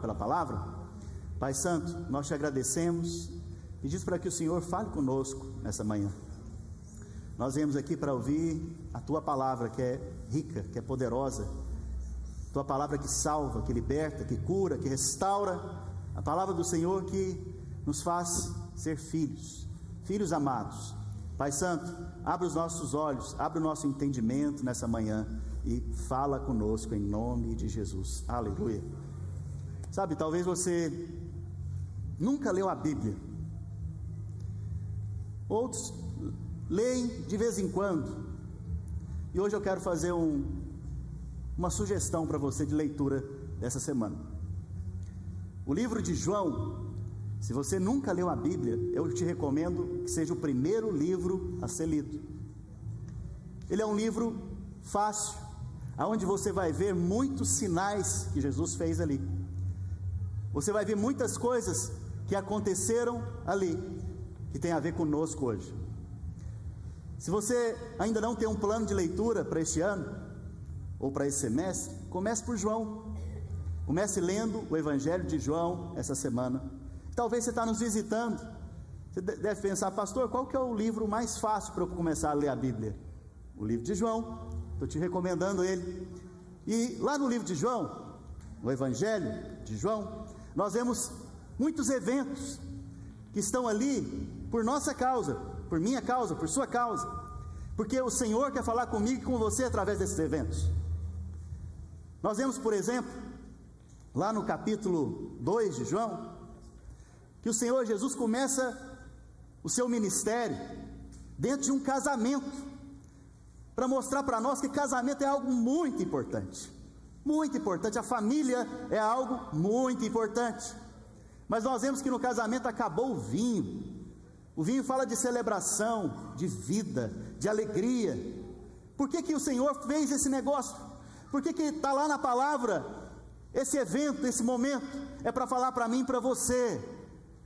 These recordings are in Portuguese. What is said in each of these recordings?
pela palavra? Pai Santo, nós te agradecemos, pedimos para que o Senhor fale conosco nessa manhã. Nós viemos aqui para ouvir a tua palavra, que é rica, que é poderosa, tua palavra que salva, que liberta, que cura, que restaura, a palavra do Senhor que nos faz ser filhos, filhos amados. Pai Santo, abre os nossos olhos, abre o nosso entendimento nessa manhã e fala conosco em nome de Jesus. Aleluia. Sabe, talvez você nunca leu a Bíblia. Outros leem de vez em quando. E hoje eu quero fazer um, uma sugestão para você de leitura dessa semana. O livro de João se você nunca leu a Bíblia, eu te recomendo que seja o primeiro livro a ser lido. Ele é um livro fácil, aonde você vai ver muitos sinais que Jesus fez ali. Você vai ver muitas coisas que aconteceram ali, que tem a ver conosco hoje. Se você ainda não tem um plano de leitura para este ano, ou para esse semestre, comece por João. Comece lendo o Evangelho de João essa semana. Talvez você está nos visitando. Você deve pensar, pastor, qual que é o livro mais fácil para eu começar a ler a Bíblia? O livro de João. Estou te recomendando ele. E lá no livro de João, no Evangelho de João, nós vemos muitos eventos que estão ali por nossa causa, por minha causa, por sua causa, porque o Senhor quer falar comigo e com você através desses eventos. Nós vemos, por exemplo, lá no capítulo 2 de João, que o Senhor Jesus começa o seu ministério dentro de um casamento, para mostrar para nós que casamento é algo muito importante. Muito importante, a família é algo muito importante. Mas nós vemos que no casamento acabou o vinho. O vinho fala de celebração, de vida, de alegria. Por que, que o Senhor fez esse negócio? Por que está lá na palavra esse evento, esse momento? É para falar para mim e para você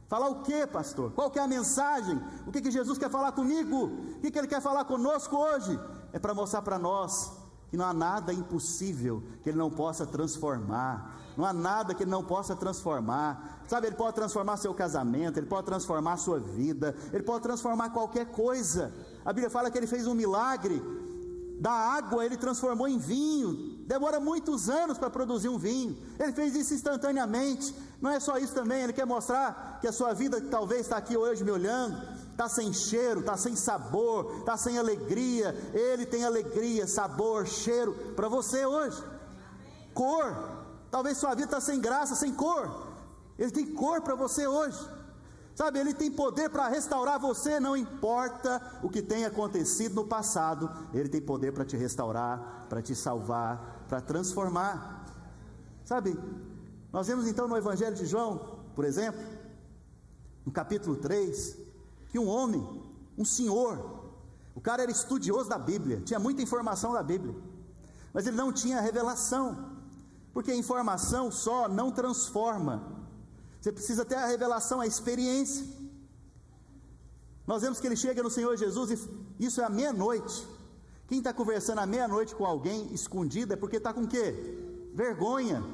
Falar o que, pastor? Qual que é a mensagem? O que, que Jesus quer falar comigo? O que, que Ele quer falar conosco hoje? É para mostrar para nós que não há nada impossível que Ele não possa transformar. Não há nada que Ele não possa transformar. Sabe, Ele pode transformar seu casamento, Ele pode transformar sua vida, Ele pode transformar qualquer coisa. A Bíblia fala que Ele fez um milagre. Da água Ele transformou em vinho. Demora muitos anos para produzir um vinho. Ele fez isso instantaneamente. Não é só isso também, ele quer mostrar que a sua vida que talvez está aqui hoje me olhando, está sem cheiro, está sem sabor, está sem alegria. Ele tem alegria, sabor, cheiro para você hoje. Cor, talvez sua vida está sem graça, sem cor. Ele tem cor para você hoje. Sabe, Ele tem poder para restaurar você, não importa o que tenha acontecido no passado, Ele tem poder para te restaurar, para te salvar, para transformar. Sabe, nós vemos então no Evangelho de João, por exemplo, no capítulo 3, que um homem, um senhor, o cara era estudioso da Bíblia, tinha muita informação da Bíblia, mas ele não tinha revelação, porque a informação só não transforma, você precisa ter a revelação, a experiência. Nós vemos que ele chega no Senhor Jesus e isso é à meia-noite. Quem está conversando à meia-noite com alguém escondido é porque está com quê? Vergonha,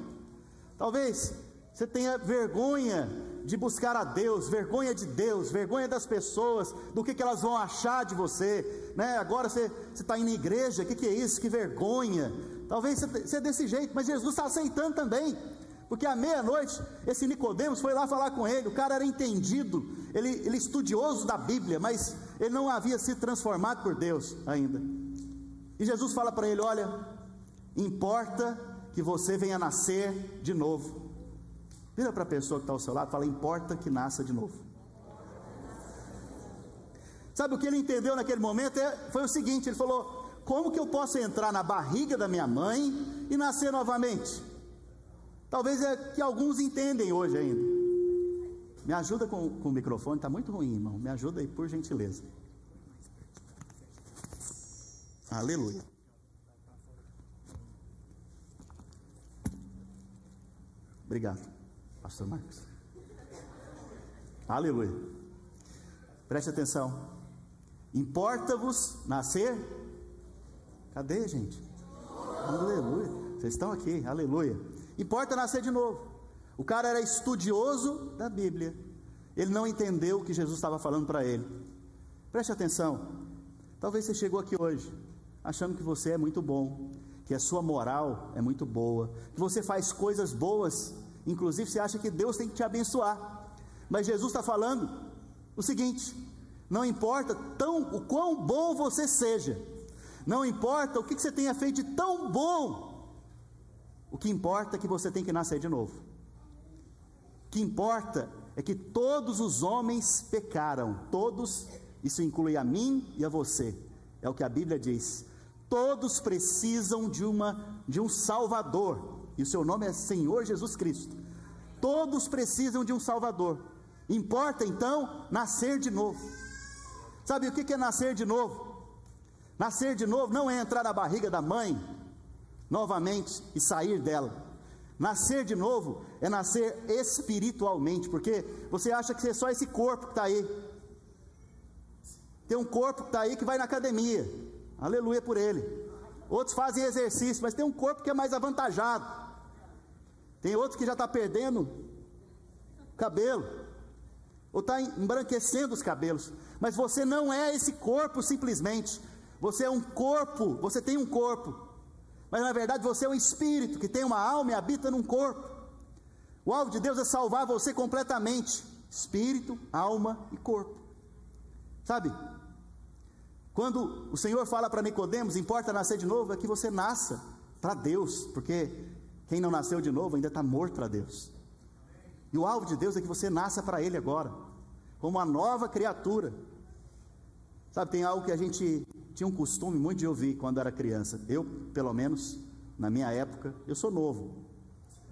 Talvez você tenha vergonha de buscar a Deus, vergonha de Deus, vergonha das pessoas, do que, que elas vão achar de você, né? Agora você está indo na igreja, o que, que é isso? Que vergonha. Talvez você é desse jeito, mas Jesus está aceitando também. Porque à meia-noite, esse Nicodemos foi lá falar com ele, o cara era entendido, ele, ele estudioso da Bíblia, mas ele não havia sido transformado por Deus ainda. E Jesus fala para ele: olha, importa que você venha nascer de novo. Vira para a pessoa que está ao seu lado, fala: importa que nasça de novo. Sabe o que ele entendeu naquele momento? É, foi o seguinte: ele falou, como que eu posso entrar na barriga da minha mãe e nascer novamente? Talvez é que alguns entendem hoje ainda. Me ajuda com, com o microfone, está muito ruim, irmão. Me ajuda aí, por gentileza. Aleluia. Obrigado, Pastor Marcos. Aleluia. Preste atenção. Importa-vos nascer? Cadê, gente? Aleluia. Vocês estão aqui, aleluia. Importa nascer de novo. O cara era estudioso da Bíblia. Ele não entendeu o que Jesus estava falando para ele. Preste atenção. Talvez você chegou aqui hoje achando que você é muito bom, que a sua moral é muito boa, que você faz coisas boas, inclusive você acha que Deus tem que te abençoar. Mas Jesus está falando o seguinte: não importa tão, o quão bom você seja, não importa o que, você tenha feito de tão bom, o que importa é que você tem que nascer de novo. O que importa é que todos os homens pecaram, todos, isso inclui a mim e a você, é o que a Bíblia diz. Todos precisam de uma de um Salvador, e o seu nome é Senhor Jesus Cristo. Todos precisam de um Salvador. Importa então nascer de novo. Sabe o que é nascer de novo? Nascer de novo não é entrar na barriga da mãe novamente e sair dela. Nascer de novo é nascer espiritualmente, porque você acha que é só esse corpo que está aí. Tem um corpo que está aí que vai na academia, aleluia por ele. Outros fazem exercício, mas tem um corpo que é mais avantajado. Tem outros que já está perdendo cabelo, ou está embranquecendo os cabelos. Mas você não é esse corpo simplesmente. Você é um corpo, você tem um corpo mas na verdade você é um espírito que tem uma alma e habita num corpo. O alvo de Deus é salvar você completamente, espírito, alma e corpo. Sabe? Quando o Senhor fala para Nicodemos, importa nascer de novo, é que você nasça para Deus, porque quem não nasceu de novo ainda está morto para Deus. E o alvo de Deus é que você nasça para Ele agora, como uma nova criatura. Sabe, tem algo que a gente tinha um costume muito de ouvir quando era criança. Eu, pelo menos, na minha época, eu sou novo.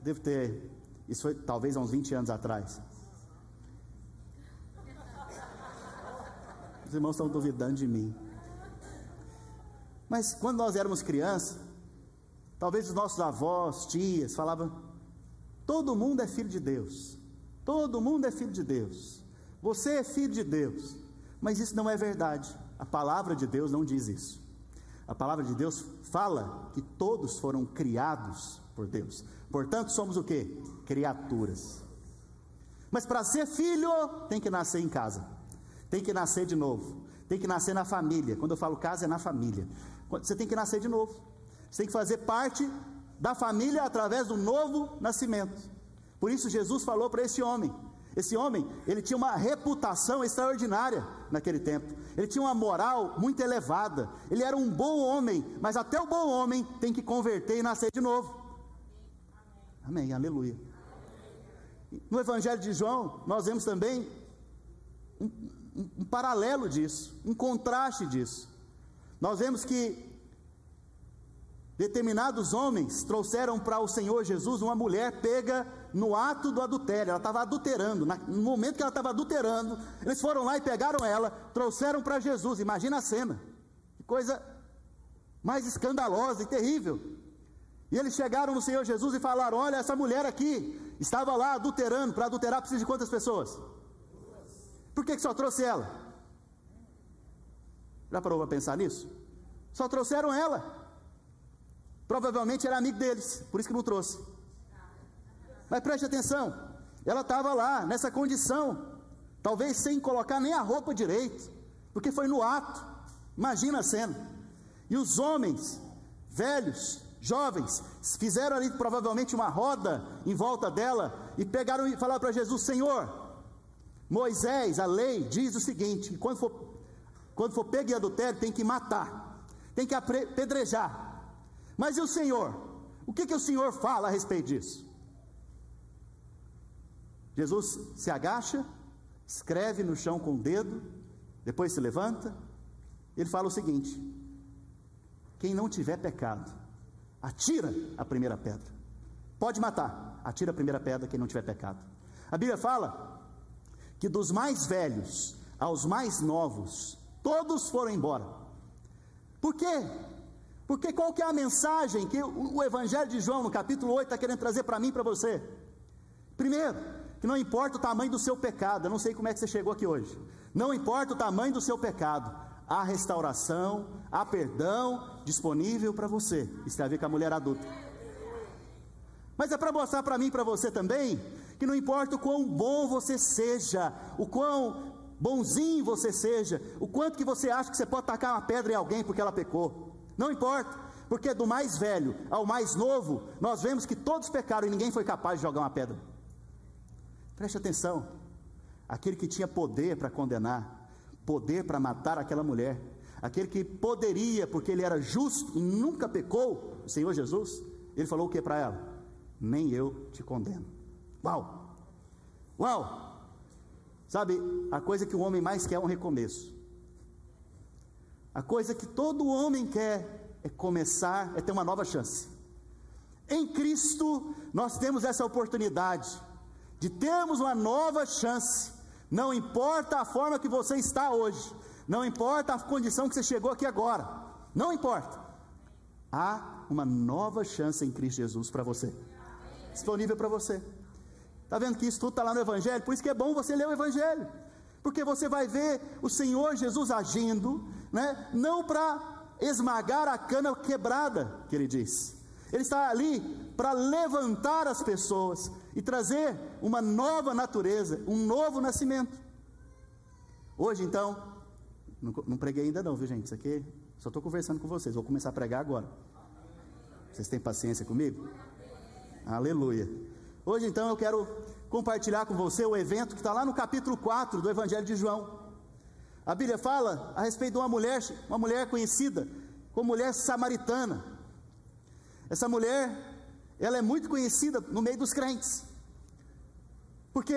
Devo ter, isso foi talvez há uns 20 anos atrás. Os irmãos estão duvidando de mim. Mas quando nós éramos crianças, talvez os nossos avós, tias, falavam: todo mundo é filho de Deus. Todo mundo é filho de Deus. Você é filho de Deus. Mas isso não é verdade. A palavra de Deus não diz isso. A palavra de Deus fala que todos foram criados por Deus. Portanto, somos o que? Criaturas. Mas para ser filho, tem que nascer em casa. Tem que nascer de novo. Tem que nascer na família. Quando eu falo casa, é na família. Você tem que nascer de novo. Você tem que fazer parte da família através do novo nascimento. Por isso Jesus falou para esse homem: esse homem, ele tinha uma reputação extraordinária naquele tempo. Ele tinha uma moral muito elevada. Ele era um bom homem, mas até o bom homem tem que converter e nascer de novo. Amém, aleluia. No Evangelho de João, nós vemos também um, um, um paralelo disso, um contraste disso. Nós vemos que Determinados homens trouxeram para o Senhor Jesus uma mulher pega no ato do adultério, ela estava adulterando. No momento que ela estava adulterando, eles foram lá e pegaram ela, trouxeram para Jesus. Imagina a cena, que coisa mais escandalosa e terrível. E eles chegaram no Senhor Jesus e falaram: Olha, essa mulher aqui estava lá adulterando. Para adulterar precisa de quantas pessoas? Por que, que só trouxe ela? Já parou para pensar nisso? Só trouxeram ela. Provavelmente era amigo deles, por isso que não trouxe. Mas preste atenção, ela estava lá, nessa condição, talvez sem colocar nem a roupa direito, porque foi no ato. Imagina a cena. E os homens, velhos, jovens, fizeram ali provavelmente uma roda em volta dela e pegaram e falaram para Jesus: Senhor, Moisés, a lei, diz o seguinte: quando for, quando for pego em adultério, tem que matar, tem que apedrejar. Mas e o Senhor? O que, que o Senhor fala a respeito disso? Jesus se agacha, escreve no chão com o dedo, depois se levanta, ele fala o seguinte: quem não tiver pecado, atira a primeira pedra. Pode matar, atira a primeira pedra quem não tiver pecado. A Bíblia fala que dos mais velhos aos mais novos, todos foram embora. Por quê? Porque qual que é a mensagem que o Evangelho de João, no capítulo 8, está querendo trazer para mim e para você? Primeiro, que não importa o tamanho do seu pecado, eu não sei como é que você chegou aqui hoje. Não importa o tamanho do seu pecado, há restauração, há perdão disponível para você. Isso tem a ver com a mulher adulta. Mas é para mostrar para mim e para você também que não importa o quão bom você seja, o quão bonzinho você seja, o quanto que você acha que você pode tacar uma pedra em alguém porque ela pecou, não importa, porque do mais velho ao mais novo, nós vemos que todos pecaram e ninguém foi capaz de jogar uma pedra. Preste atenção, aquele que tinha poder para condenar, poder para matar aquela mulher, aquele que poderia, porque ele era justo e nunca pecou, o Senhor Jesus, ele falou o que para ela? Nem eu te condeno. Uau! Uau! Sabe, a coisa que o homem mais quer é um recomeço. A coisa que todo homem quer é começar, é ter uma nova chance. Em Cristo, nós temos essa oportunidade de termos uma nova chance. Não importa a forma que você está hoje, não importa a condição que você chegou aqui agora, não importa. Há uma nova chance em Cristo Jesus para você, disponível para você. Está vendo que isso tudo está lá no Evangelho? Por isso que é bom você ler o Evangelho, porque você vai ver o Senhor Jesus agindo, né? não para esmagar a cana quebrada, que ele diz. Ele está ali para levantar as pessoas e trazer uma nova natureza, um novo nascimento. Hoje, então, não, não preguei ainda não, viu gente? Isso aqui, só estou conversando com vocês, vou começar a pregar agora. Vocês têm paciência comigo? Aleluia. Hoje, então, eu quero compartilhar com você o evento que está lá no capítulo 4 do Evangelho de João. A Bíblia fala a respeito de uma mulher, uma mulher conhecida como mulher samaritana. Essa mulher, ela é muito conhecida no meio dos crentes, porque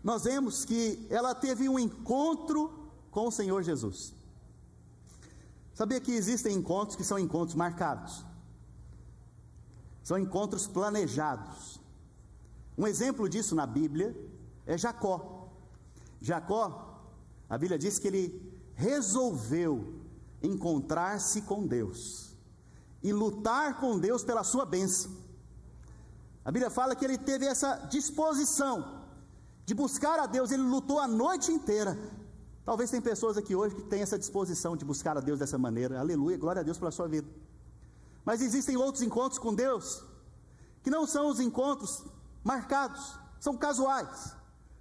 nós vemos que ela teve um encontro com o Senhor Jesus. Sabia que existem encontros que são encontros marcados, são encontros planejados. Um exemplo disso na Bíblia é Jacó. Jacó, a Bíblia diz que ele resolveu encontrar-se com Deus e lutar com Deus pela sua bênção. A Bíblia fala que ele teve essa disposição de buscar a Deus, ele lutou a noite inteira Talvez tem pessoas aqui hoje que têm essa disposição de buscar a Deus dessa maneira. Aleluia, glória a Deus pela sua vida. Mas existem outros encontros com Deus que não são os encontros marcados, são casuais.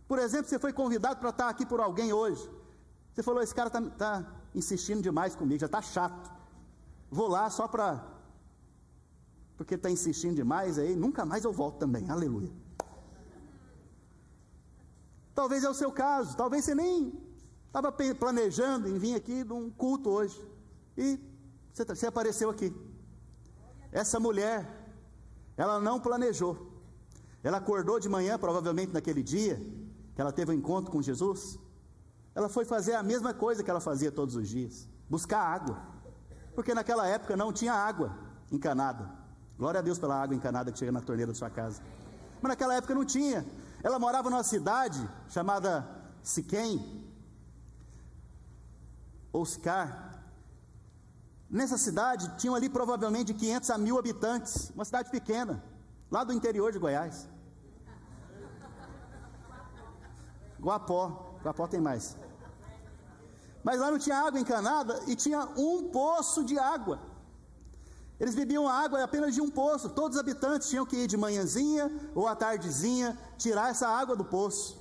Por exemplo, você foi convidado para estar aqui por alguém hoje. Você falou: esse cara está tá insistindo demais comigo, já está chato. Vou lá só para. Porque está insistindo demais aí, nunca mais eu volto também. Aleluia. Talvez é o seu caso, talvez você nem Estava planejando em vir aqui num culto hoje. E você, tá, você apareceu aqui. Essa mulher, ela não planejou. Ela acordou de manhã, provavelmente naquele dia, que ela teve um encontro com Jesus. Ela foi fazer a mesma coisa que ela fazia todos os dias: buscar água. Porque naquela época não tinha água encanada. Glória a Deus pela água encanada que chega na torneira da sua casa. Mas naquela época não tinha. Ela morava numa cidade chamada Siquém, ou Sicar. Nessa cidade tinham ali provavelmente 500 a mil habitantes, uma cidade pequena, lá do interior de Goiás. Guapó, Guapó tem mais. Mas lá não tinha água encanada e tinha um poço de água. Eles bebiam água apenas de um poço. Todos os habitantes tinham que ir de manhãzinha ou à tardezinha tirar essa água do poço.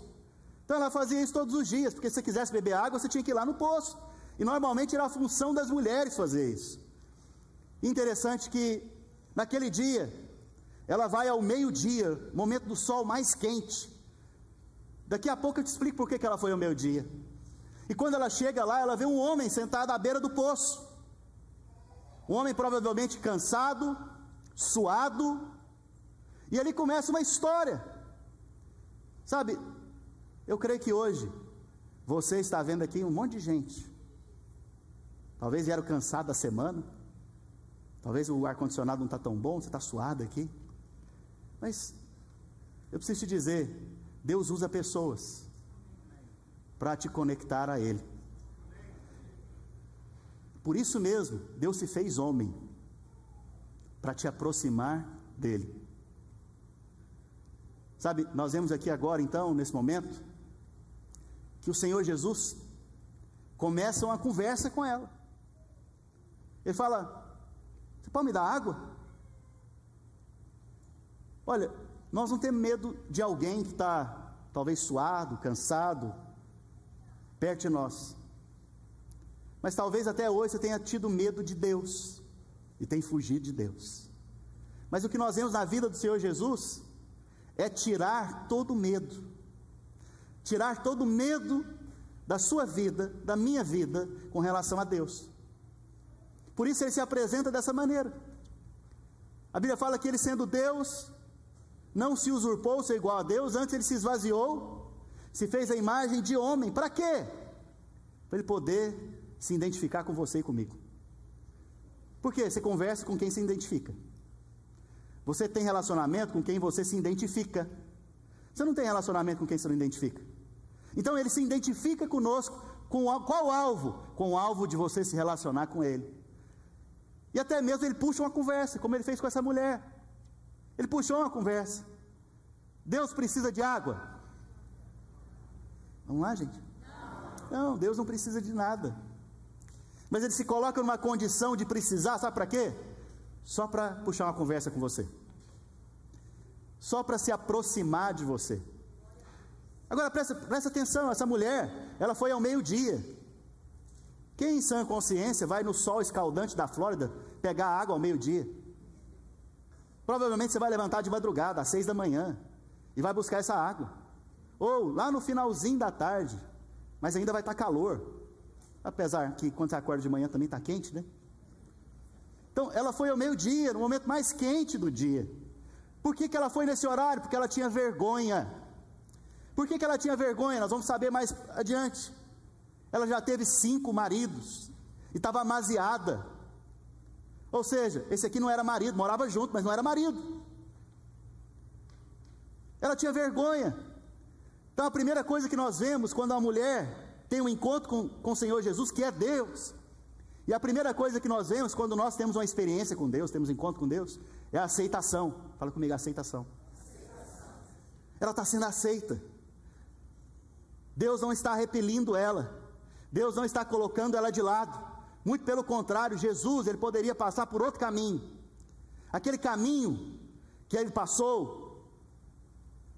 Então ela fazia isso todos os dias, porque se você quisesse beber água, você tinha que ir lá no poço. E normalmente era a função das mulheres fazer isso. Interessante que naquele dia, ela vai ao meio-dia, momento do sol mais quente. Daqui a pouco eu te explico por que ela foi ao meio-dia. E quando ela chega lá, ela vê um homem sentado à beira do poço. Um homem provavelmente cansado, suado. E ali começa uma história. Sabe, eu creio que hoje você está vendo aqui um monte de gente Talvez vieram cansado da semana. Talvez o ar-condicionado não está tão bom, você está suado aqui. Mas eu preciso te dizer: Deus usa pessoas para te conectar a Ele. Por isso mesmo, Deus se fez homem para te aproximar dele. Sabe, nós vemos aqui agora, então, nesse momento, que o Senhor Jesus começa uma conversa com ela. Ele fala: Você pode me dar água? Olha, Nós não temos medo de alguém que está talvez suado, cansado, perto de nós. Mas talvez até hoje você tenha tido medo de Deus e tem fugido de Deus. Mas o que nós vemos na vida do Senhor Jesus é tirar todo medo, tirar todo medo da sua vida, da minha vida, com relação a Deus. Por isso ele se apresenta dessa maneira. A Bíblia fala que ele, sendo Deus, não se usurpou ser igual a Deus, antes ele se esvaziou, se fez a imagem de homem. Para quê? Para ele poder se identificar com você e comigo. Por quê? Você conversa com quem se identifica. Você tem relacionamento com quem você se identifica. Você não tem relacionamento com quem você não identifica. Então ele se identifica conosco com qual alvo? Com o alvo de você se relacionar com ele. E até mesmo ele puxa uma conversa, como ele fez com essa mulher. Ele puxou uma conversa. Deus precisa de água? Vamos lá, gente? Não, Deus não precisa de nada. Mas ele se coloca numa condição de precisar, sabe para quê? Só para puxar uma conversa com você. Só para se aproximar de você. Agora presta, presta atenção, essa mulher, ela foi ao meio-dia. Quem em sã consciência vai no sol escaldante da Flórida pegar água ao meio-dia? Provavelmente você vai levantar de madrugada, às seis da manhã, e vai buscar essa água. Ou lá no finalzinho da tarde, mas ainda vai estar calor. Apesar que quando você acorda de manhã também está quente, né? Então, ela foi ao meio-dia, no momento mais quente do dia. Por que, que ela foi nesse horário? Porque ela tinha vergonha. Por que, que ela tinha vergonha? Nós vamos saber mais adiante. Ela já teve cinco maridos e estava amaziada. Ou seja, esse aqui não era marido, morava junto, mas não era marido. Ela tinha vergonha. Então a primeira coisa que nós vemos quando a mulher tem um encontro com, com o Senhor Jesus, que é Deus, e a primeira coisa que nós vemos quando nós temos uma experiência com Deus, temos um encontro com Deus, é a aceitação. Fala comigo, aceitação. aceitação. Ela está sendo aceita. Deus não está repelindo ela. Deus não está colocando ela de lado. Muito pelo contrário, Jesus, ele poderia passar por outro caminho. Aquele caminho que ele passou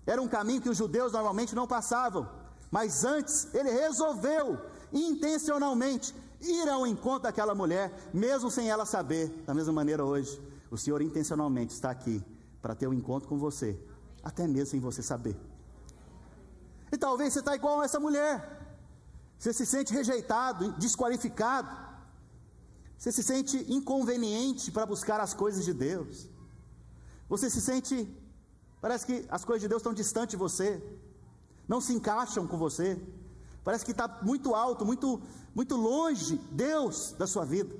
era um caminho que os judeus normalmente não passavam, mas antes ele resolveu intencionalmente ir ao encontro daquela mulher, mesmo sem ela saber. Da mesma maneira, hoje, o Senhor intencionalmente está aqui para ter um encontro com você, até mesmo sem você saber. E talvez você está igual a essa mulher. Você se sente rejeitado, desqualificado. Você se sente inconveniente para buscar as coisas de Deus. Você se sente, parece que as coisas de Deus estão distantes de você, não se encaixam com você. Parece que está muito alto, muito, muito longe Deus da sua vida.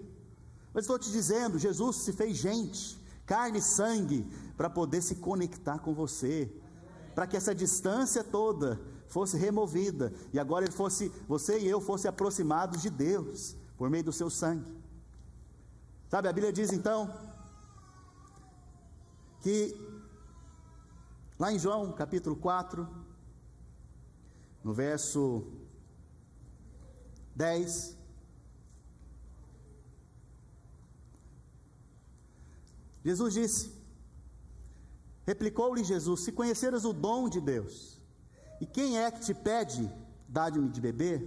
Mas estou te dizendo, Jesus se fez gente, carne e sangue, para poder se conectar com você, para que essa distância toda fosse removida e agora ele fosse, você e eu fosse aproximados de Deus por meio do seu sangue. Sabe, a Bíblia diz então que lá em João capítulo 4, no verso 10. Jesus disse: Replicou-lhe Jesus: Se conheceras o dom de Deus, e quem é que te pede, dá-me de beber,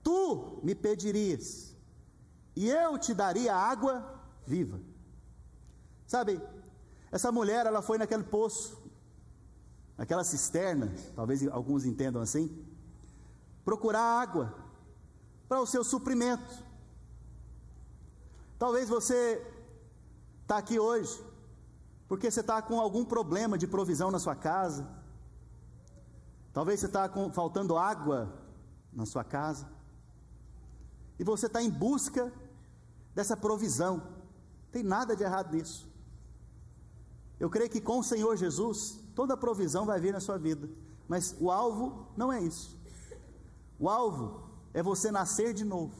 tu me pedirias, e eu te daria água viva. Sabe, essa mulher, ela foi naquele poço, naquela cisterna, talvez alguns entendam assim, procurar água para o seu suprimento. Talvez você está aqui hoje porque você está com algum problema de provisão na sua casa. Talvez você está faltando água na sua casa. E você está em busca dessa provisão. Tem nada de errado nisso. Eu creio que com o Senhor Jesus, toda provisão vai vir na sua vida. Mas o alvo não é isso. O alvo é você nascer de novo.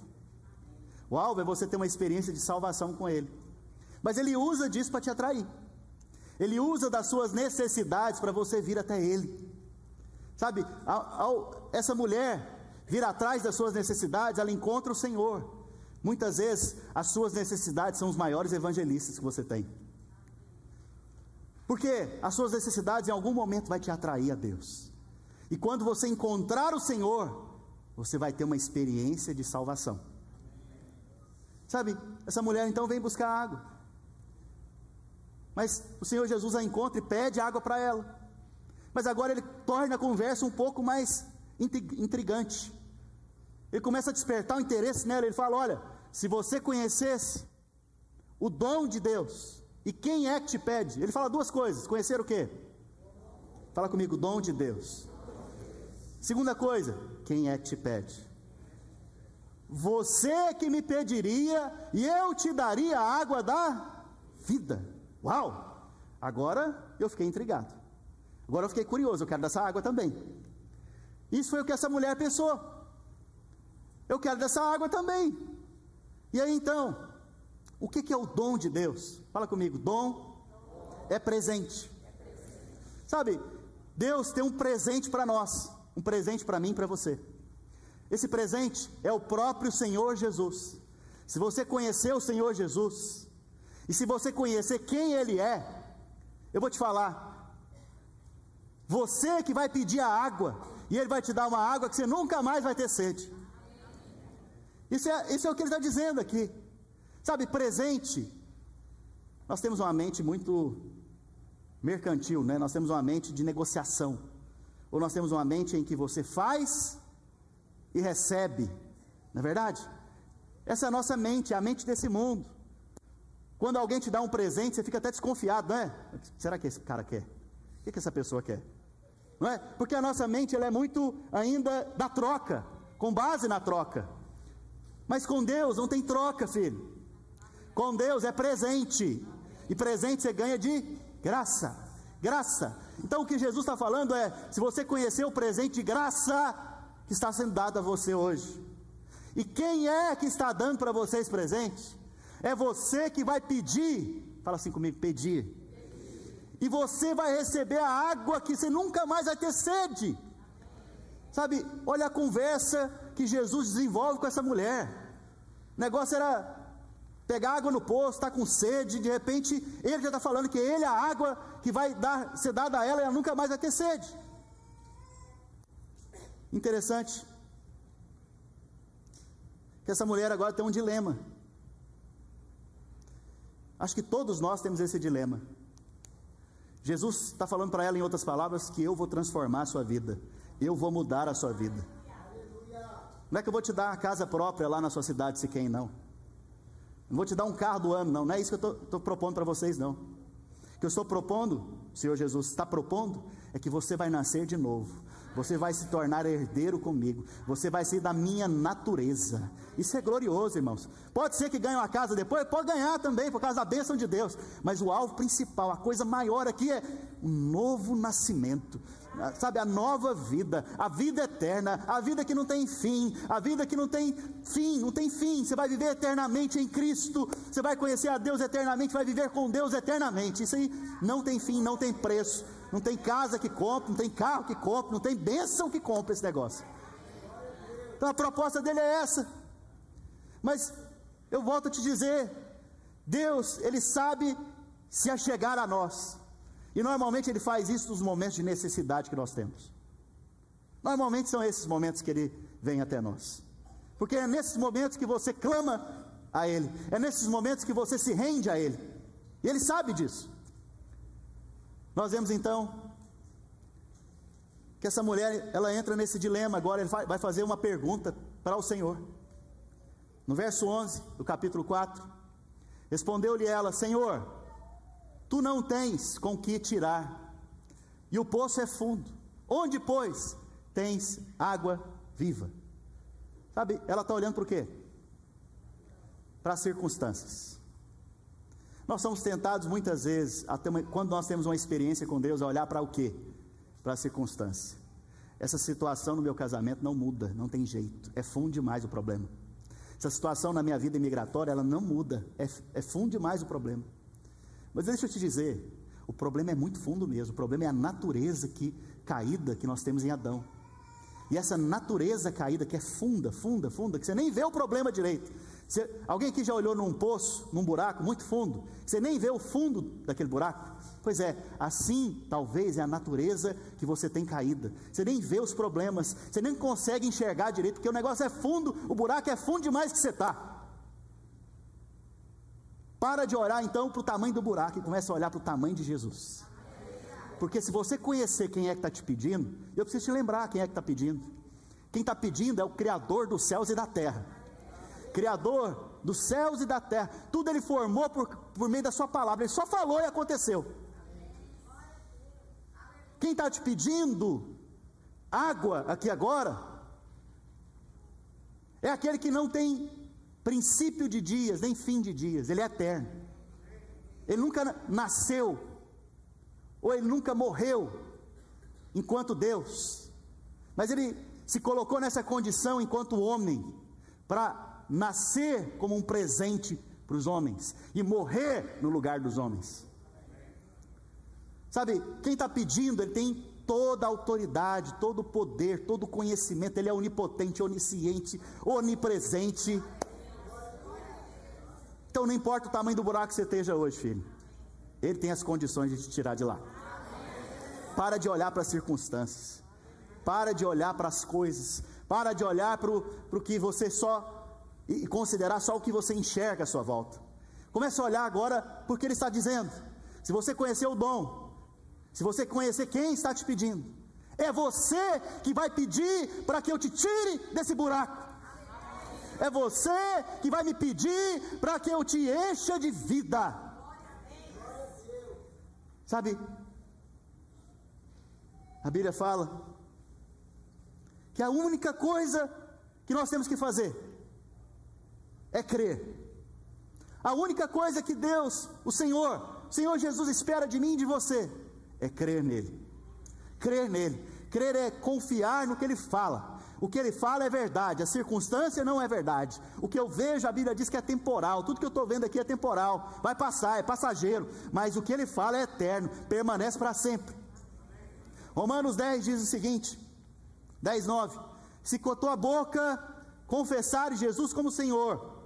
O alvo é você ter uma experiência de salvação com Ele. Mas Ele usa disso para te atrair. Ele usa das suas necessidades para você vir até Ele. Sabe, ao, ao, essa mulher vir atrás das suas necessidades, ela encontra o Senhor. Muitas vezes as suas necessidades são os maiores evangelistas que você tem. Porque as suas necessidades em algum momento vai te atrair a Deus. E quando você encontrar o Senhor, você vai ter uma experiência de salvação. Sabe, essa mulher então vem buscar água. Mas o Senhor Jesus a encontra e pede água para ela. Mas agora ele torna a conversa um pouco mais intrigante. Ele começa a despertar o interesse nela. Ele fala: Olha, se você conhecesse o dom de Deus, e quem é que te pede? Ele fala duas coisas: conhecer o quê? Fala comigo, dom de Deus. Segunda coisa, quem é que te pede? Você que me pediria e eu te daria a água da vida. Uau! Agora eu fiquei intrigado. Agora eu fiquei curioso, eu quero dessa água também. Isso foi o que essa mulher pensou. Eu quero dessa água também. E aí então, o que, que é o dom de Deus? Fala comigo, dom é presente. Sabe, Deus tem um presente para nós, um presente para mim e para você. Esse presente é o próprio Senhor Jesus. Se você conhecer o Senhor Jesus, e se você conhecer quem Ele é, eu vou te falar, você que vai pedir a água, e Ele vai te dar uma água que você nunca mais vai ter sede. Isso é, isso é o que Ele está dizendo aqui. Sabe, presente. Nós temos uma mente muito mercantil, né? Nós temos uma mente de negociação. Ou nós temos uma mente em que você faz e recebe. Não é verdade? Essa é a nossa mente, é a mente desse mundo. Quando alguém te dá um presente, você fica até desconfiado, não é? Será que esse cara quer? O que, que essa pessoa quer? Não é? Porque a nossa mente ela é muito ainda da troca, com base na troca. Mas com Deus não tem troca, filho. Com Deus é presente. E presente você ganha de graça. Graça. Então o que Jesus está falando é: se você conhecer o presente de graça, que está sendo dado a você hoje. E quem é que está dando para você esse presente? É você que vai pedir. Fala assim comigo: pedir. E você vai receber a água que você nunca mais vai ter sede. Sabe, olha a conversa que Jesus desenvolve com essa mulher. O negócio era pegar água no poço, está com sede, de repente ele já está falando que ele é a água que vai dar, ser dada a ela ela nunca mais vai ter sede. Interessante. Que essa mulher agora tem um dilema. Acho que todos nós temos esse dilema. Jesus está falando para ela, em outras palavras, que eu vou transformar a sua vida, eu vou mudar a sua vida. Não é que eu vou te dar a casa própria lá na sua cidade, se quem não. Não vou te dar um carro do ano, não. Não é isso que eu estou propondo para vocês, não. O que eu estou propondo, o Senhor Jesus está propondo, é que você vai nascer de novo. Você vai se tornar herdeiro comigo. Você vai ser da minha natureza. Isso é glorioso, irmãos. Pode ser que ganhe uma casa depois, pode ganhar também, por causa da bênção de Deus. Mas o alvo principal, a coisa maior aqui é um novo nascimento. Sabe, a nova vida, a vida eterna, a vida que não tem fim, a vida que não tem fim, não tem fim. Você vai viver eternamente em Cristo, você vai conhecer a Deus eternamente, vai viver com Deus eternamente. Isso aí não tem fim, não tem preço não tem casa que compre, não tem carro que compre, não tem bênção que compre esse negócio. Então a proposta dele é essa. Mas eu volto a te dizer, Deus, ele sabe se achegar a nós. E normalmente ele faz isso nos momentos de necessidade que nós temos. Normalmente são esses momentos que ele vem até nós. Porque é nesses momentos que você clama a ele, é nesses momentos que você se rende a ele. E ele sabe disso. Nós vemos então que essa mulher, ela entra nesse dilema agora, ele vai fazer uma pergunta para o Senhor. No verso 11 do capítulo 4, respondeu-lhe ela: Senhor, tu não tens com que tirar, e o poço é fundo. Onde, pois, tens água viva? Sabe, ela está olhando para o quê? Para as circunstâncias. Nós somos tentados muitas vezes, quando nós temos uma experiência com Deus, a olhar para o quê? Para a circunstância. Essa situação no meu casamento não muda, não tem jeito, é fundo demais o problema. Essa situação na minha vida imigratória, ela não muda, é, é fundo demais o problema. Mas deixa eu te dizer, o problema é muito fundo mesmo, o problema é a natureza que caída que nós temos em Adão. E essa natureza caída que é funda, funda, funda, que você nem vê o problema direito. Você, alguém aqui já olhou num poço, num buraco muito fundo, você nem vê o fundo daquele buraco? Pois é, assim talvez é a natureza que você tem caída. Você nem vê os problemas, você nem consegue enxergar direito, porque o negócio é fundo, o buraco é fundo demais que você está. Para de olhar então para o tamanho do buraco e começa a olhar para o tamanho de Jesus. Porque se você conhecer quem é que está te pedindo, eu preciso te lembrar quem é que está pedindo. Quem está pedindo é o Criador dos céus e da terra. Criador dos céus e da terra. Tudo ele formou por, por meio da sua palavra. Ele só falou e aconteceu. Quem está te pedindo água aqui agora é aquele que não tem princípio de dias, nem fim de dias, ele é eterno. Ele nunca nasceu, ou ele nunca morreu enquanto Deus, mas ele se colocou nessa condição enquanto homem, para nascer como um presente para os homens e morrer no lugar dos homens. Sabe, quem está pedindo, ele tem toda a autoridade, todo o poder, todo o conhecimento, ele é onipotente, onisciente, onipresente. Então não importa o tamanho do buraco que você esteja hoje, filho, ele tem as condições de te tirar de lá. Para de olhar para as circunstâncias, para de olhar para as coisas, para de olhar para o que você só e considerar só o que você enxerga à sua volta. Comece a olhar agora porque ele está dizendo. Se você conhecer o dom, se você conhecer quem está te pedindo, é você que vai pedir para que eu te tire desse buraco. É você que vai me pedir para que eu te encha de vida. Sabe? A Bíblia fala que a única coisa que nós temos que fazer é crer. A única coisa que Deus, o Senhor, o Senhor Jesus espera de mim e de você é crer nele. Crer nele. Crer é confiar no que ele fala. O que ele fala é verdade, a circunstância não é verdade. O que eu vejo, a Bíblia diz que é temporal. Tudo que eu estou vendo aqui é temporal, vai passar, é passageiro. Mas o que ele fala é eterno, permanece para sempre. Romanos 10 diz o seguinte: 10, 9: Se com a tua boca confessares Jesus como Senhor,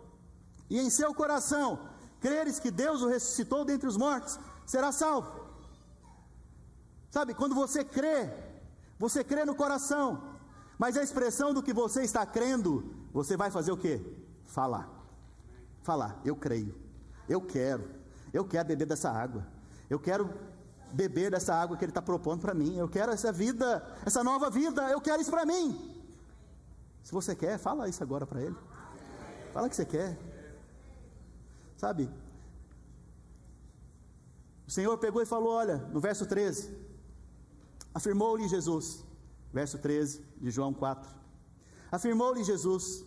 e em seu coração creres que Deus o ressuscitou dentre os mortos, será salvo. Sabe, quando você crê, você crê no coração, mas a expressão do que você está crendo, você vai fazer o que? Falar. Falar, eu creio, eu quero, eu quero beber dessa água, eu quero beber dessa água que Ele está propondo para mim, eu quero essa vida, essa nova vida, eu quero isso para mim. Se você quer, fala isso agora para Ele. Fala que você quer. Sabe? O Senhor pegou e falou: olha, no verso 13: Afirmou-lhe Jesus, verso 13 de João 4. Afirmou-lhe Jesus: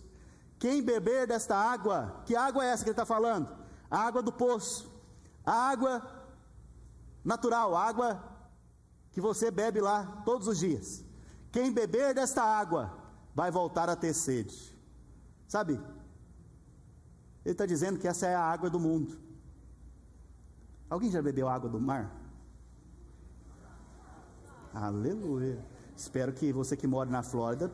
Quem beber desta água, que água é essa que ele está falando? A água do poço, a água natural, a água que você bebe lá todos os dias. Quem beber desta água vai voltar a ter sede. Sabe? Ele está dizendo que essa é a água do mundo. Alguém já bebeu água do mar? Aleluia. Espero que você que mora na Flórida,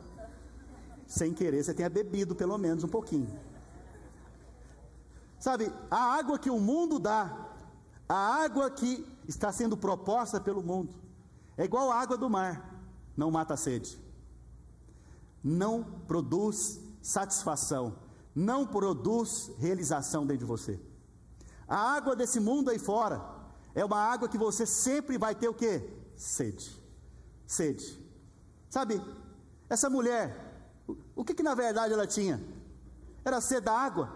sem querer, você tenha bebido pelo menos um pouquinho. Sabe, a água que o mundo dá, a água que está sendo proposta pelo mundo, é igual a água do mar, não mata a sede, não produz satisfação, não produz realização dentro de você. A água desse mundo aí fora é uma água que você sempre vai ter o que? Sede sede. Sabe, essa mulher, o que, que na verdade ela tinha? Era sede da água?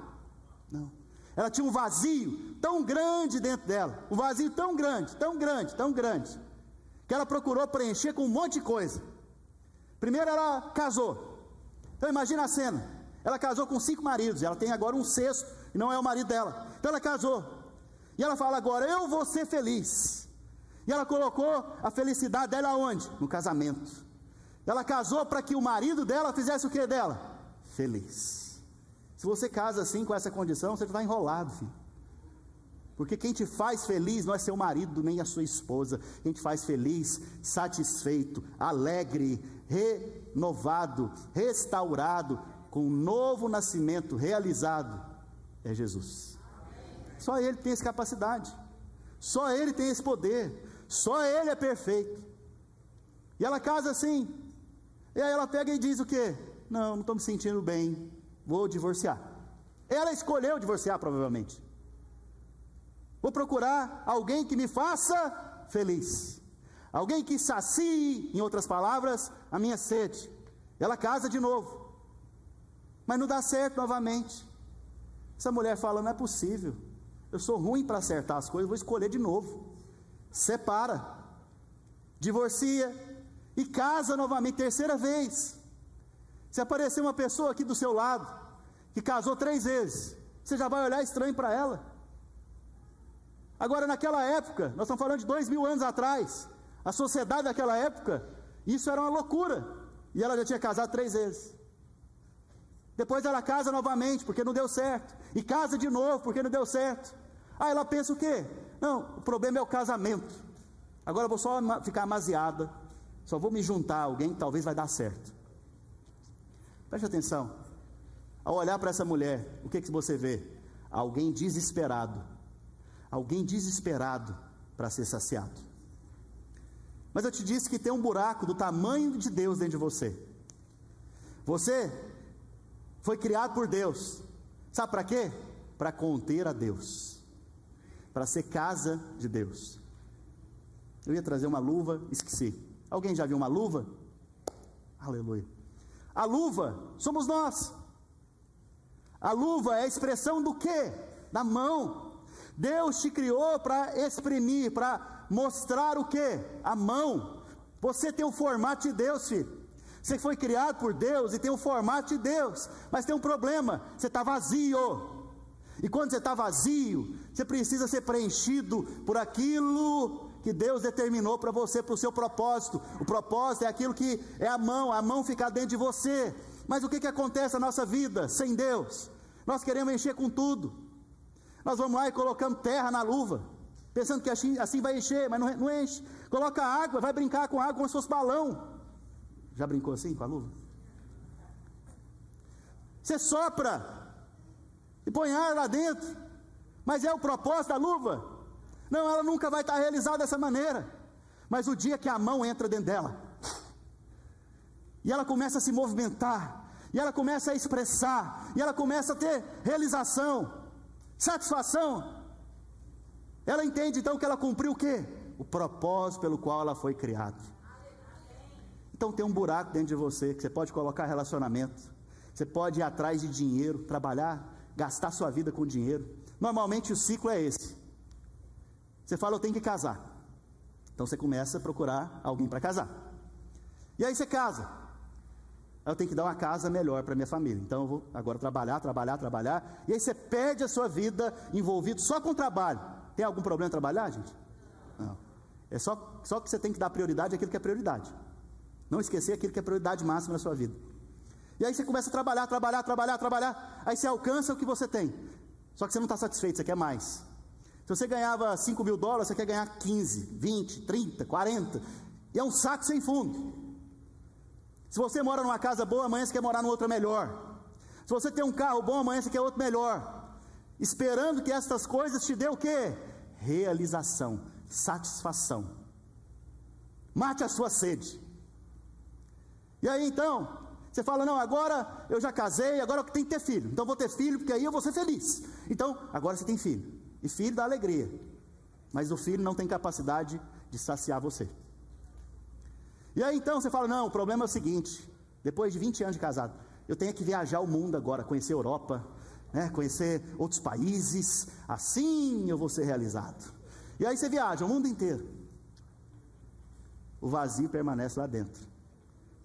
Não. Ela tinha um vazio tão grande dentro dela, um vazio tão grande, tão grande, tão grande, que ela procurou preencher com um monte de coisa. Primeiro ela casou. Então imagina a cena. Ela casou com cinco maridos, ela tem agora um sexto e não é o marido dela. Então ela casou. E ela fala agora: "Eu vou ser feliz". E ela colocou a felicidade dela onde? No casamento. Ela casou para que o marido dela fizesse o que dela? Feliz. Se você casa assim com essa condição, você está enrolado, filho. Porque quem te faz feliz não é seu marido nem a sua esposa. Quem te faz feliz, satisfeito, alegre, re, renovado, restaurado, com um novo nascimento realizado, é Jesus. Só Ele tem essa capacidade, só Ele tem esse poder, só Ele é perfeito. E ela casa assim, e aí ela pega e diz o quê? Não, não estou me sentindo bem, vou divorciar. Ela escolheu divorciar, provavelmente. Vou procurar alguém que me faça feliz. Alguém que sacie, em outras palavras, a minha sede. Ela casa de novo. Mas não dá certo novamente. Essa mulher fala: não é possível. Eu sou ruim para acertar as coisas, vou escolher de novo. Separa, divorcia e casa novamente, terceira vez. Se aparecer uma pessoa aqui do seu lado, que casou três vezes, você já vai olhar estranho para ela. Agora, naquela época, nós estamos falando de dois mil anos atrás, a sociedade daquela época, isso era uma loucura. E ela já tinha casado três vezes. Depois ela casa novamente, porque não deu certo. E casa de novo, porque não deu certo. Aí ela pensa o quê? Não, o problema é o casamento. Agora eu vou só ficar amaziada. Só vou me juntar a alguém que talvez vai dar certo. Preste atenção. Ao olhar para essa mulher, o que, que você vê? Alguém desesperado alguém desesperado para ser saciado. Mas eu te disse que tem um buraco do tamanho de Deus dentro de você. Você foi criado por Deus. Sabe para quê? Para conter a Deus. Para ser casa de Deus. Eu ia trazer uma luva, esqueci. Alguém já viu uma luva? Aleluia. A luva somos nós. A luva é a expressão do quê? Da mão. Deus te criou para exprimir, para mostrar o que? A mão. Você tem o formato de Deus, filho. Você foi criado por Deus e tem o formato de Deus, mas tem um problema: você está vazio. E quando você está vazio, você precisa ser preenchido por aquilo que Deus determinou para você, para o seu propósito. O propósito é aquilo que é a mão, a mão fica dentro de você. Mas o que, que acontece na nossa vida sem Deus? Nós queremos encher com tudo. Nós vamos lá e colocamos terra na luva, pensando que assim, assim vai encher, mas não, não enche. Coloca água, vai brincar com água como se fosse balão. Já brincou assim com a luva? Você sopra e põe ar lá dentro, mas é o propósito da luva? Não, ela nunca vai estar realizada dessa maneira. Mas o dia que a mão entra dentro dela, e ela começa a se movimentar, e ela começa a expressar, e ela começa a ter realização, satisfação. Ela entende então que ela cumpriu o quê? O propósito pelo qual ela foi criada. Então tem um buraco dentro de você que você pode colocar relacionamento. Você pode ir atrás de dinheiro, trabalhar, gastar sua vida com dinheiro. Normalmente o ciclo é esse. Você fala, eu tenho que casar. Então você começa a procurar alguém para casar. E aí você casa eu tenho que dar uma casa melhor para minha família. Então eu vou agora trabalhar, trabalhar, trabalhar. E aí você perde a sua vida envolvido só com o trabalho. Tem algum problema em trabalhar, gente? Não. É só, só que você tem que dar prioridade àquilo que é prioridade. Não esquecer aquilo que é prioridade máxima na sua vida. E aí você começa a trabalhar, trabalhar, trabalhar, trabalhar. Aí você alcança o que você tem. Só que você não está satisfeito, você quer mais. Se você ganhava 5 mil dólares, você quer ganhar 15, 20, 30, 40. E é um saco sem fundo. Se você mora numa casa boa, amanhã você quer morar numa outra melhor. Se você tem um carro bom, amanhã você quer outro melhor. Esperando que estas coisas te dê o quê? Realização, satisfação. Mate a sua sede. E aí então, você fala: não, agora eu já casei, agora eu tenho que ter filho. Então vou ter filho, porque aí eu vou ser feliz. Então, agora você tem filho. E filho dá alegria. Mas o filho não tem capacidade de saciar você. E aí então você fala: não, o problema é o seguinte: depois de 20 anos de casado, eu tenho que viajar o mundo agora, conhecer a Europa, né, conhecer outros países, assim eu vou ser realizado. E aí você viaja o mundo inteiro. O vazio permanece lá dentro.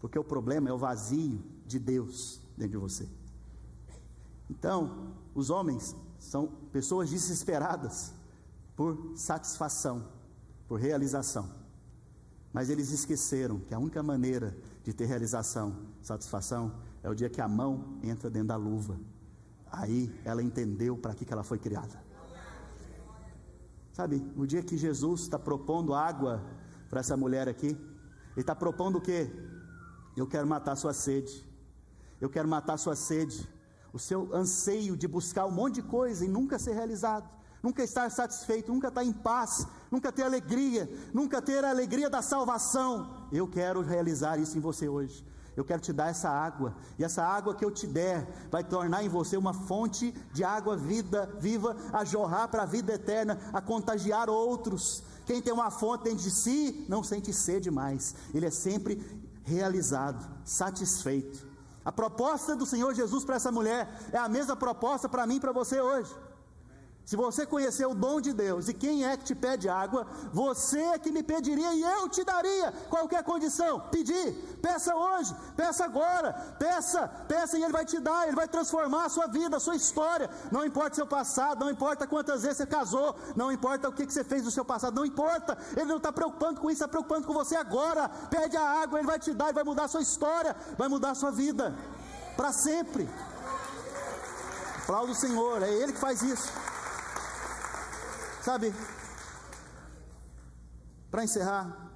Porque o problema é o vazio de Deus dentro de você. Então, os homens são pessoas desesperadas por satisfação, por realização. Mas eles esqueceram que a única maneira de ter realização, satisfação, é o dia que a mão entra dentro da luva. Aí ela entendeu para que, que ela foi criada. Sabe, o dia que Jesus está propondo água para essa mulher aqui, ele está propondo o quê? Eu quero matar sua sede. Eu quero matar sua sede. O seu anseio de buscar um monte de coisa e nunca ser realizado. Nunca estar satisfeito, nunca estar em paz, nunca ter alegria, nunca ter a alegria da salvação. Eu quero realizar isso em você hoje. Eu quero te dar essa água, e essa água que eu te der vai tornar em você uma fonte de água vida, viva, a jorrar para a vida eterna, a contagiar outros. Quem tem uma fonte dentro de si não sente sede mais, ele é sempre realizado, satisfeito. A proposta do Senhor Jesus para essa mulher é a mesma proposta para mim e para você hoje. Se você conhecer o dom de Deus e quem é que te pede água, você é que me pediria e eu te daria qualquer condição. Pedir, peça hoje, peça agora, peça, peça e Ele vai te dar, Ele vai transformar a sua vida, a sua história. Não importa o seu passado, não importa quantas vezes você casou, não importa o que, você fez no seu passado, não importa. Ele não está preocupando com isso, está preocupando com você agora. Pede a água, Ele vai te dar, Ele vai mudar a sua história, vai mudar a sua vida para sempre. Aplauda o Senhor, é Ele que faz isso. Sabe, para encerrar,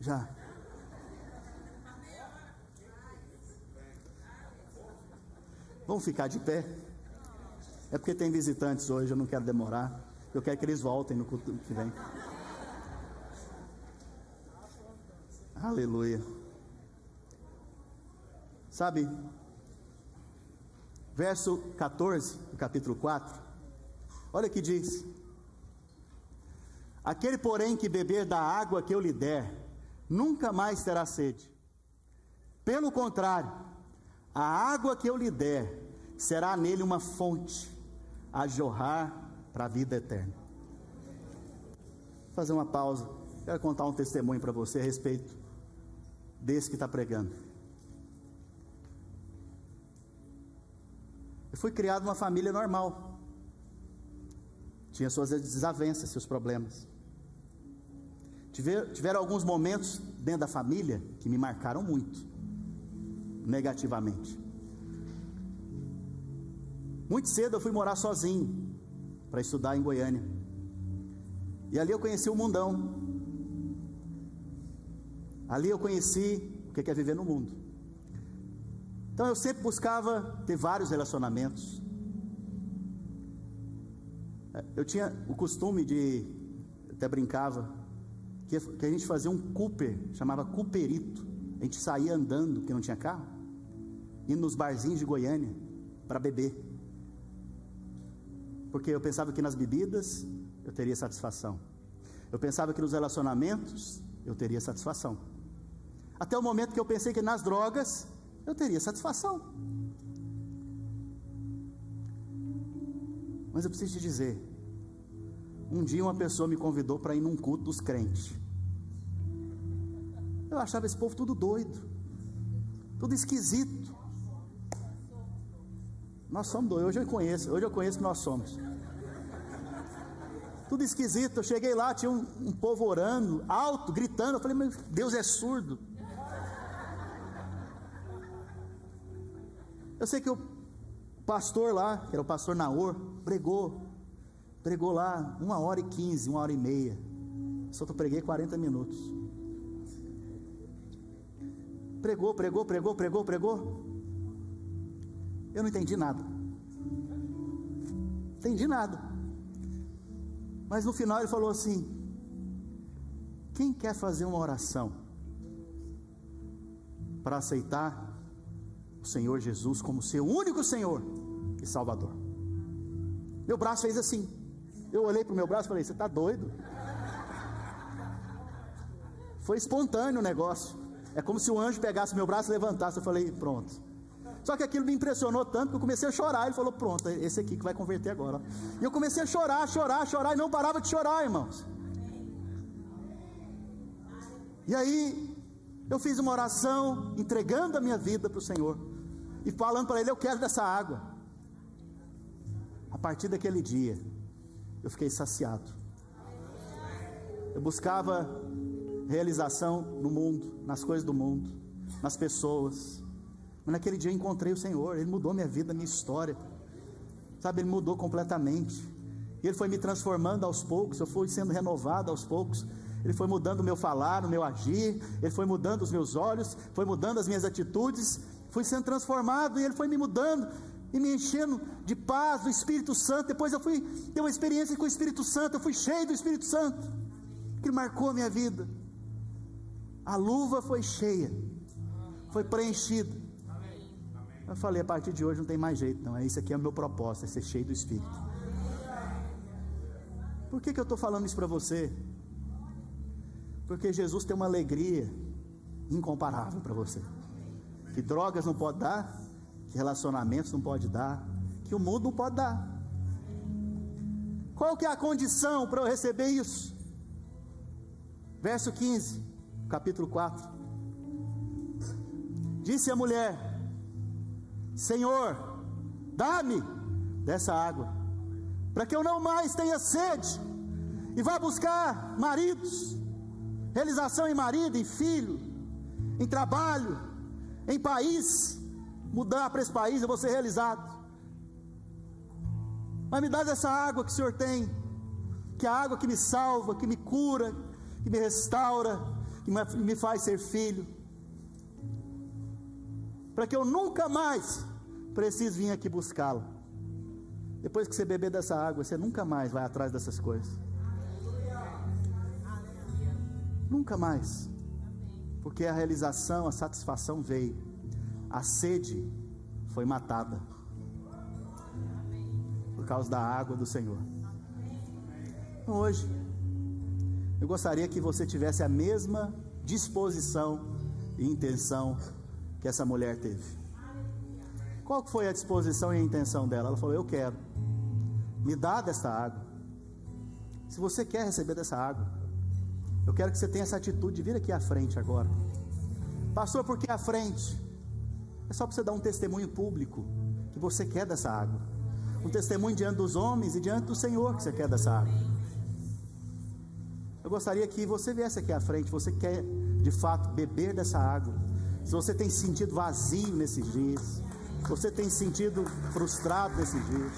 já. Vamos ficar de pé? É porque tem visitantes hoje, eu não quero demorar. Eu quero que eles voltem no culto que vem. Aleluia. Sabe, verso 14, do capítulo 4. Olha que diz: Aquele, porém, que beber da água que eu lhe der, nunca mais terá sede. Pelo contrário, a água que eu lhe der será nele uma fonte a jorrar para a vida eterna. Vou fazer uma pausa. Quero contar um testemunho para você a respeito desse que está pregando. Eu fui criado numa família normal tinha suas desavenças, seus problemas. Tiver, tiveram alguns momentos dentro da família que me marcaram muito, negativamente. Muito cedo eu fui morar sozinho para estudar em Goiânia. E ali eu conheci o mundão. Ali eu conheci o que é viver no mundo. Então eu sempre buscava ter vários relacionamentos. Eu tinha o costume de, até brincava, que, que a gente fazia um Cooper, chamava Cooperito. A gente saía andando, que não tinha carro, indo nos barzinhos de Goiânia para beber. Porque eu pensava que nas bebidas eu teria satisfação. Eu pensava que nos relacionamentos eu teria satisfação. Até o momento que eu pensei que nas drogas eu teria satisfação. Mas eu preciso te dizer: um dia uma pessoa me convidou para ir num culto dos crentes. Eu achava esse povo tudo doido, tudo esquisito. Nós somos doidos, hoje eu conheço, hoje eu conheço que nós somos. Tudo esquisito, eu cheguei lá, tinha um, um povo orando, alto, gritando. Eu falei, meu Deus é surdo. Eu sei que o pastor lá, que era o pastor Naor, pregou. Pregou lá uma hora e quinze, uma hora e meia. Só eu preguei 40 minutos. Pregou, pregou, pregou, pregou, pregou. Eu não entendi nada. Entendi nada. Mas no final ele falou assim: Quem quer fazer uma oração para aceitar o Senhor Jesus como seu único Senhor Salvador. Meu braço fez assim. Eu olhei para o meu braço e falei: Você está doido? Foi espontâneo o negócio. É como se o anjo pegasse meu braço e levantasse. Eu falei: Pronto. Só que aquilo me impressionou tanto que eu comecei a chorar. Ele falou: Pronto, é esse aqui que vai converter agora. E eu comecei a chorar, chorar, chorar e não parava de chorar, irmãos. E aí, eu fiz uma oração entregando a minha vida para o Senhor e falando para ele: Eu quero dessa água. Partir daquele dia, eu fiquei saciado. Eu buscava realização no mundo, nas coisas do mundo, nas pessoas. Mas naquele dia eu encontrei o Senhor, Ele mudou minha vida, minha história. Sabe, Ele mudou completamente. Ele foi me transformando aos poucos, eu fui sendo renovado aos poucos. Ele foi mudando o meu falar, o meu agir, Ele foi mudando os meus olhos, foi mudando as minhas atitudes, fui sendo transformado e Ele foi me mudando e me enchendo de paz do Espírito Santo. Depois eu fui ter uma experiência com o Espírito Santo, eu fui cheio do Espírito Santo, que marcou a minha vida. A luva foi cheia, foi preenchida. Eu falei, a partir de hoje não tem mais jeito, não. É isso aqui é o meu propósito, é ser cheio do Espírito. Por que, que eu estou falando isso para você? Porque Jesus tem uma alegria incomparável para você. Que drogas não pode dar, que relacionamentos não pode dar, que o mundo não pode dar. Qual que é a condição para eu receber isso? Verso 15, capítulo 4. Disse a mulher: Senhor, dá-me dessa água, para que eu não mais tenha sede, e vá buscar maridos realização em marido, em filho, em trabalho, em país, mudar para esse país, eu vou ser realizado. Mas me dá essa água que o Senhor tem, que é a água que me salva, que me cura, que me restaura, que me faz ser filho, para que eu nunca mais precise vir aqui buscá-la. Depois que você beber dessa água, você nunca mais vai atrás dessas coisas. Nunca mais. Porque a realização, a satisfação veio. A sede foi matada. Por causa da água do Senhor. Então, hoje, eu gostaria que você tivesse a mesma disposição e intenção que essa mulher teve. Qual foi a disposição e a intenção dela? Ela falou: Eu quero, me dá dessa água. Se você quer receber dessa água, eu quero que você tenha essa atitude de vir aqui à frente agora. Pastor, por que à frente? É só para você dar um testemunho público que você quer dessa água. Um testemunho diante dos homens e diante do Senhor que você quer dessa água. Eu gostaria que você viesse aqui à frente, você quer de fato beber dessa água. Se você tem sentido vazio nesses dias, se você tem sentido frustrado nesses dias,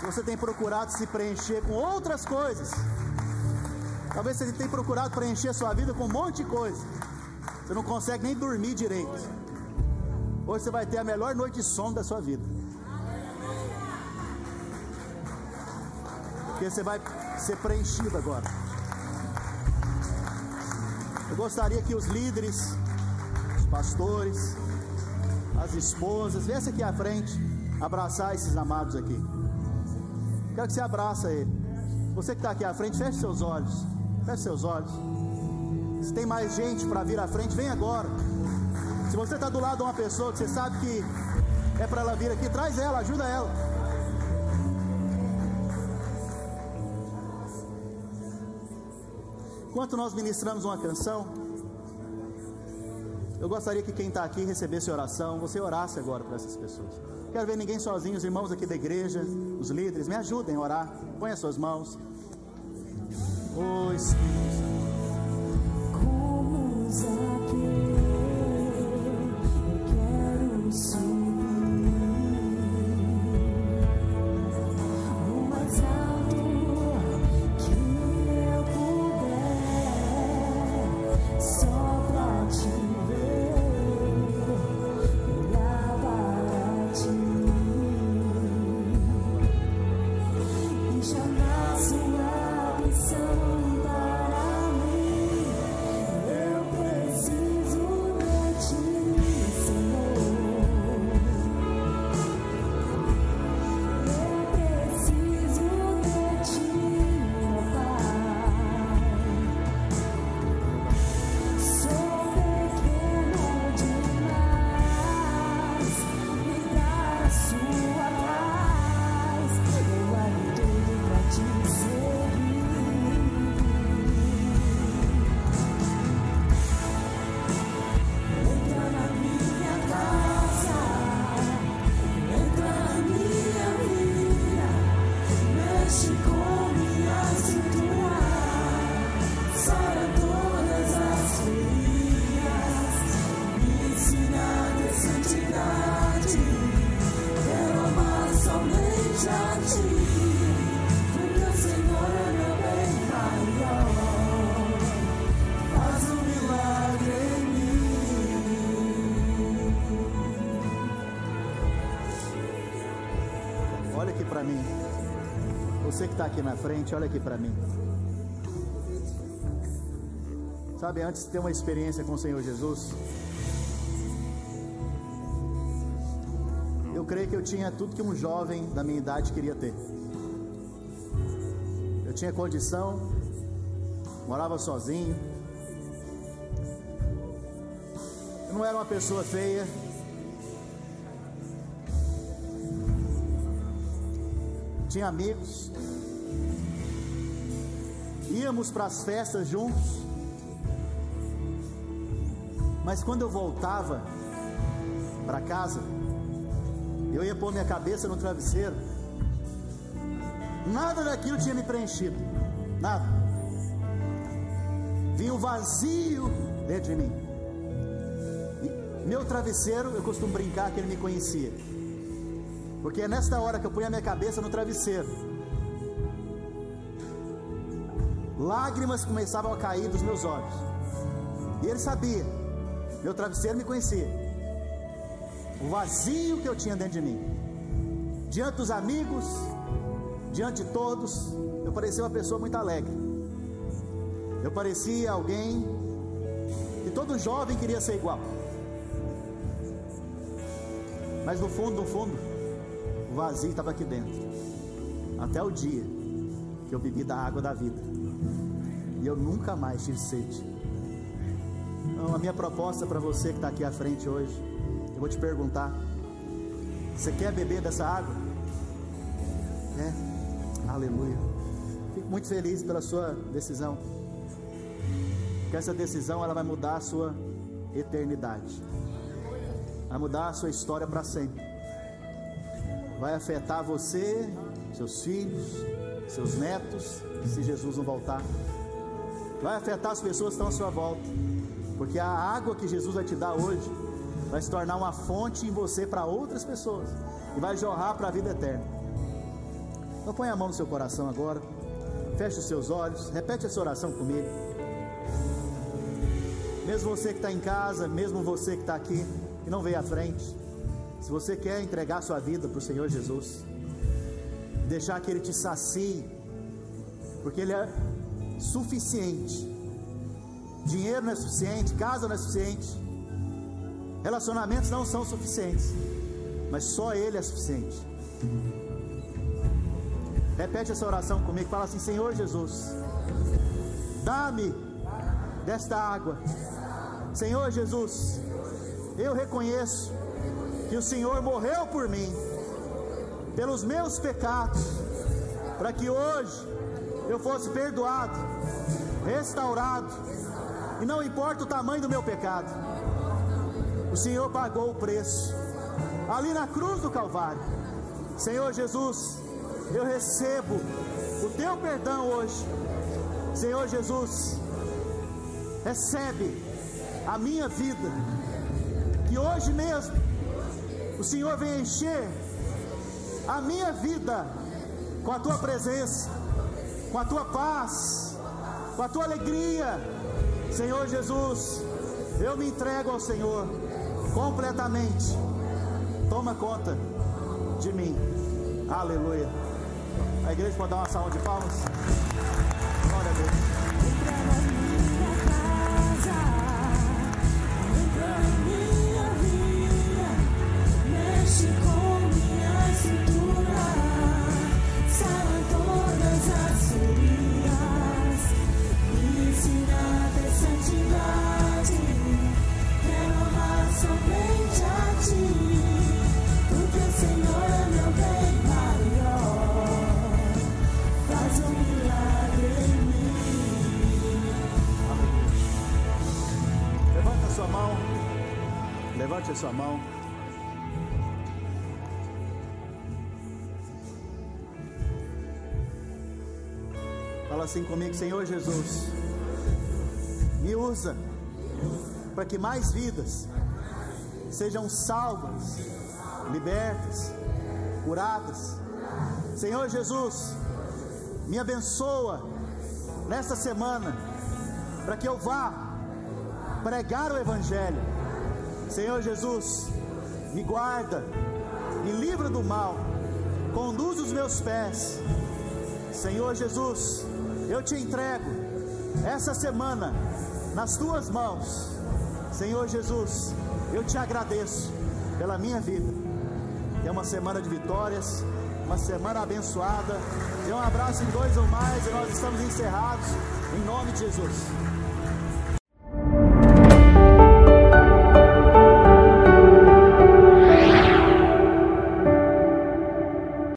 se você tem procurado se preencher com outras coisas, Talvez você tenha procurado preencher sua vida com um monte de coisa. Você não consegue nem dormir direito. Hoje você vai ter a melhor noite de sono da sua vida. Porque você vai ser preenchido agora. Eu gostaria que os líderes, os pastores, as esposas, viessem aqui à frente, abraçar esses amados aqui. Quero que você abraça ele. Você que está aqui à frente, feche seus olhos. Feche seus olhos. Se tem mais gente para vir à frente, vem agora. Se você está do lado de uma pessoa que você sabe que é para ela vir aqui, traz ela, ajuda ela. Enquanto nós ministramos uma canção, eu gostaria que quem está aqui recebesse oração, você orasse agora para essas pessoas. Quero ver ninguém sozinho, os irmãos aqui da igreja, os líderes, me ajudem a orar. Põe as suas mãos. Oh Espírito. Como Zaqueu. Frente, olha aqui para mim. Sabe, antes de ter uma experiência com o Senhor Jesus, eu creio que eu tinha tudo que um jovem da minha idade queria ter. Eu tinha condição, morava sozinho. Eu não era uma pessoa feia. Tinha amigos. Íamos para as festas juntos. Mas quando eu voltava para casa, eu ia pôr minha cabeça no travesseiro. Nada daquilo tinha me preenchido. Nada. Vinha o vazio dentro de mim. E meu travesseiro, eu costumo brincar que ele me conhecia. Porque é nesta hora que eu ponho a minha cabeça no travesseiro. Lágrimas começavam a cair dos meus olhos. E ele sabia meu travesseiro me conhecia. O vazio que eu tinha dentro de mim. Diante dos amigos, diante de todos, eu parecia uma pessoa muito alegre. Eu parecia alguém que todo jovem queria ser igual. Mas no fundo, no fundo, o vazio estava aqui dentro. Até o dia que eu bebi da água da vida. Eu nunca mais tive sede. Então, a minha proposta para você que está aqui à frente hoje, eu vou te perguntar: você quer beber dessa água? É? Aleluia. Fico muito feliz pela sua decisão. Porque essa decisão ela vai mudar a sua eternidade. Vai mudar a sua história para sempre. Vai afetar você, seus filhos, seus netos, se Jesus não voltar. Vai afetar as pessoas que estão à sua volta. Porque a água que Jesus vai te dar hoje vai se tornar uma fonte em você para outras pessoas e vai jorrar para a vida eterna. Então põe a mão no seu coração agora, feche os seus olhos, repete essa oração comigo. Mesmo você que está em casa, mesmo você que está aqui, que não veio à frente, se você quer entregar sua vida para o Senhor Jesus, deixar que Ele te sacie, porque Ele é suficiente Dinheiro não é suficiente, casa não é suficiente, relacionamentos não são suficientes, mas só Ele é suficiente. Repete essa oração comigo, fala assim: Senhor Jesus, dá-me desta água. Senhor Jesus, eu reconheço que o Senhor morreu por mim, pelos meus pecados, para que hoje eu fosse perdoado, restaurado e não importa o tamanho do meu pecado, o Senhor pagou o preço, ali na cruz do Calvário. Senhor Jesus, eu recebo o teu perdão hoje. Senhor Jesus, recebe a minha vida, que hoje mesmo o Senhor vem encher a minha vida com a tua presença, com a tua paz, com a tua alegria Senhor Jesus, eu me entrego ao Senhor completamente. Toma conta de mim. Aleluia. A igreja pode dar uma salva de palmas? Glória a Deus. Assim comigo, Senhor Jesus. Me usa para que mais vidas sejam salvas, libertas, curadas. Senhor Jesus, me abençoa nesta semana para que eu vá pregar o Evangelho Senhor Jesus, me guarda, me livra do mal, conduz os meus pés. Senhor Jesus, eu te entrego essa semana nas tuas mãos. Senhor Jesus, eu te agradeço pela minha vida. É uma semana de vitórias, uma semana abençoada. Dê um abraço em dois ou mais e nós estamos encerrados em nome de Jesus.